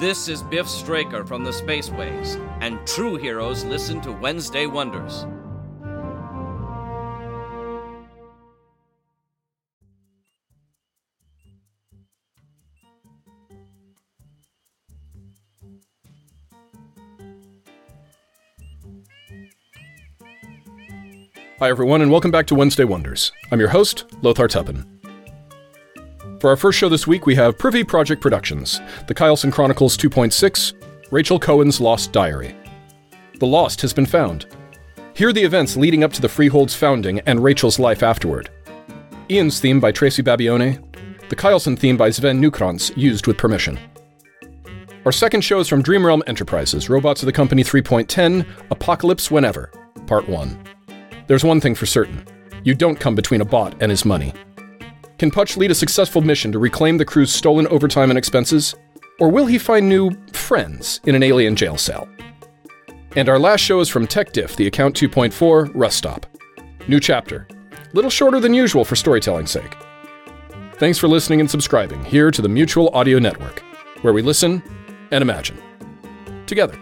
This is Biff Straker from the Spaceways, and true heroes listen to Wednesday Wonders. Hi, everyone, and welcome back to Wednesday Wonders. I'm your host, Lothar Tuppen. For our first show this week, we have Privy Project Productions, The Kyleson Chronicles 2.6, Rachel Cohen's Lost Diary. The Lost has been found. Here are the events leading up to the Freehold's founding and Rachel's life afterward. Ian's theme by Tracy Babione, the Kyleson theme by Sven Newkrantz, used with permission. Our second show is from Dreamrealm Enterprises, Robots of the Company 3.10, Apocalypse Whenever, Part 1. There's one thing for certain you don't come between a bot and his money. Can Putch lead a successful mission to reclaim the crew's stolen overtime and expenses? Or will he find new friends in an alien jail cell? And our last show is from TechDiff, the Account 2.4 Rust Stop. New chapter. Little shorter than usual for storytelling's sake. Thanks for listening and subscribing here to the Mutual Audio Network, where we listen and imagine. Together.